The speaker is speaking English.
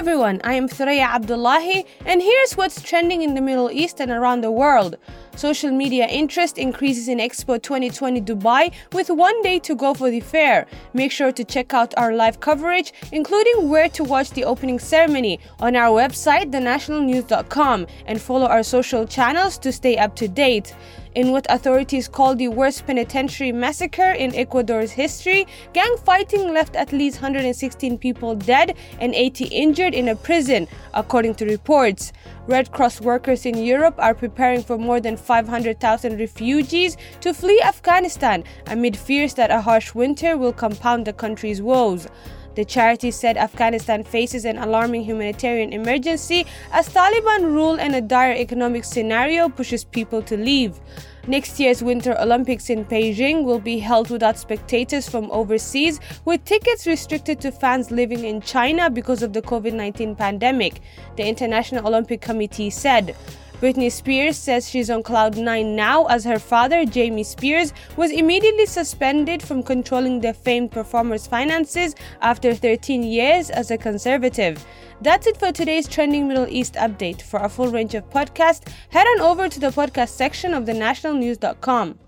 everyone, I am Thuraya Abdullahi, and here's what's trending in the Middle East and around the world. Social media interest increases in Expo 2020 Dubai with one day to go for the fair. Make sure to check out our live coverage, including where to watch the opening ceremony, on our website, thenationalnews.com, and follow our social channels to stay up to date. In what authorities call the worst penitentiary massacre in Ecuador's history, gang fighting left at least 116 people dead and 80 injured in a prison, according to reports. Red Cross workers in Europe are preparing for more than 500,000 refugees to flee Afghanistan amid fears that a harsh winter will compound the country's woes. The charity said Afghanistan faces an alarming humanitarian emergency as Taliban rule and a dire economic scenario pushes people to leave. Next year's Winter Olympics in Beijing will be held without spectators from overseas, with tickets restricted to fans living in China because of the COVID 19 pandemic, the International Olympic Committee said. Britney Spears says she's on cloud nine now as her father, Jamie Spears, was immediately suspended from controlling the famed performer's finances after 13 years as a conservative. That's it for today's Trending Middle East update. For a full range of podcasts, head on over to the podcast section of thenationalnews.com.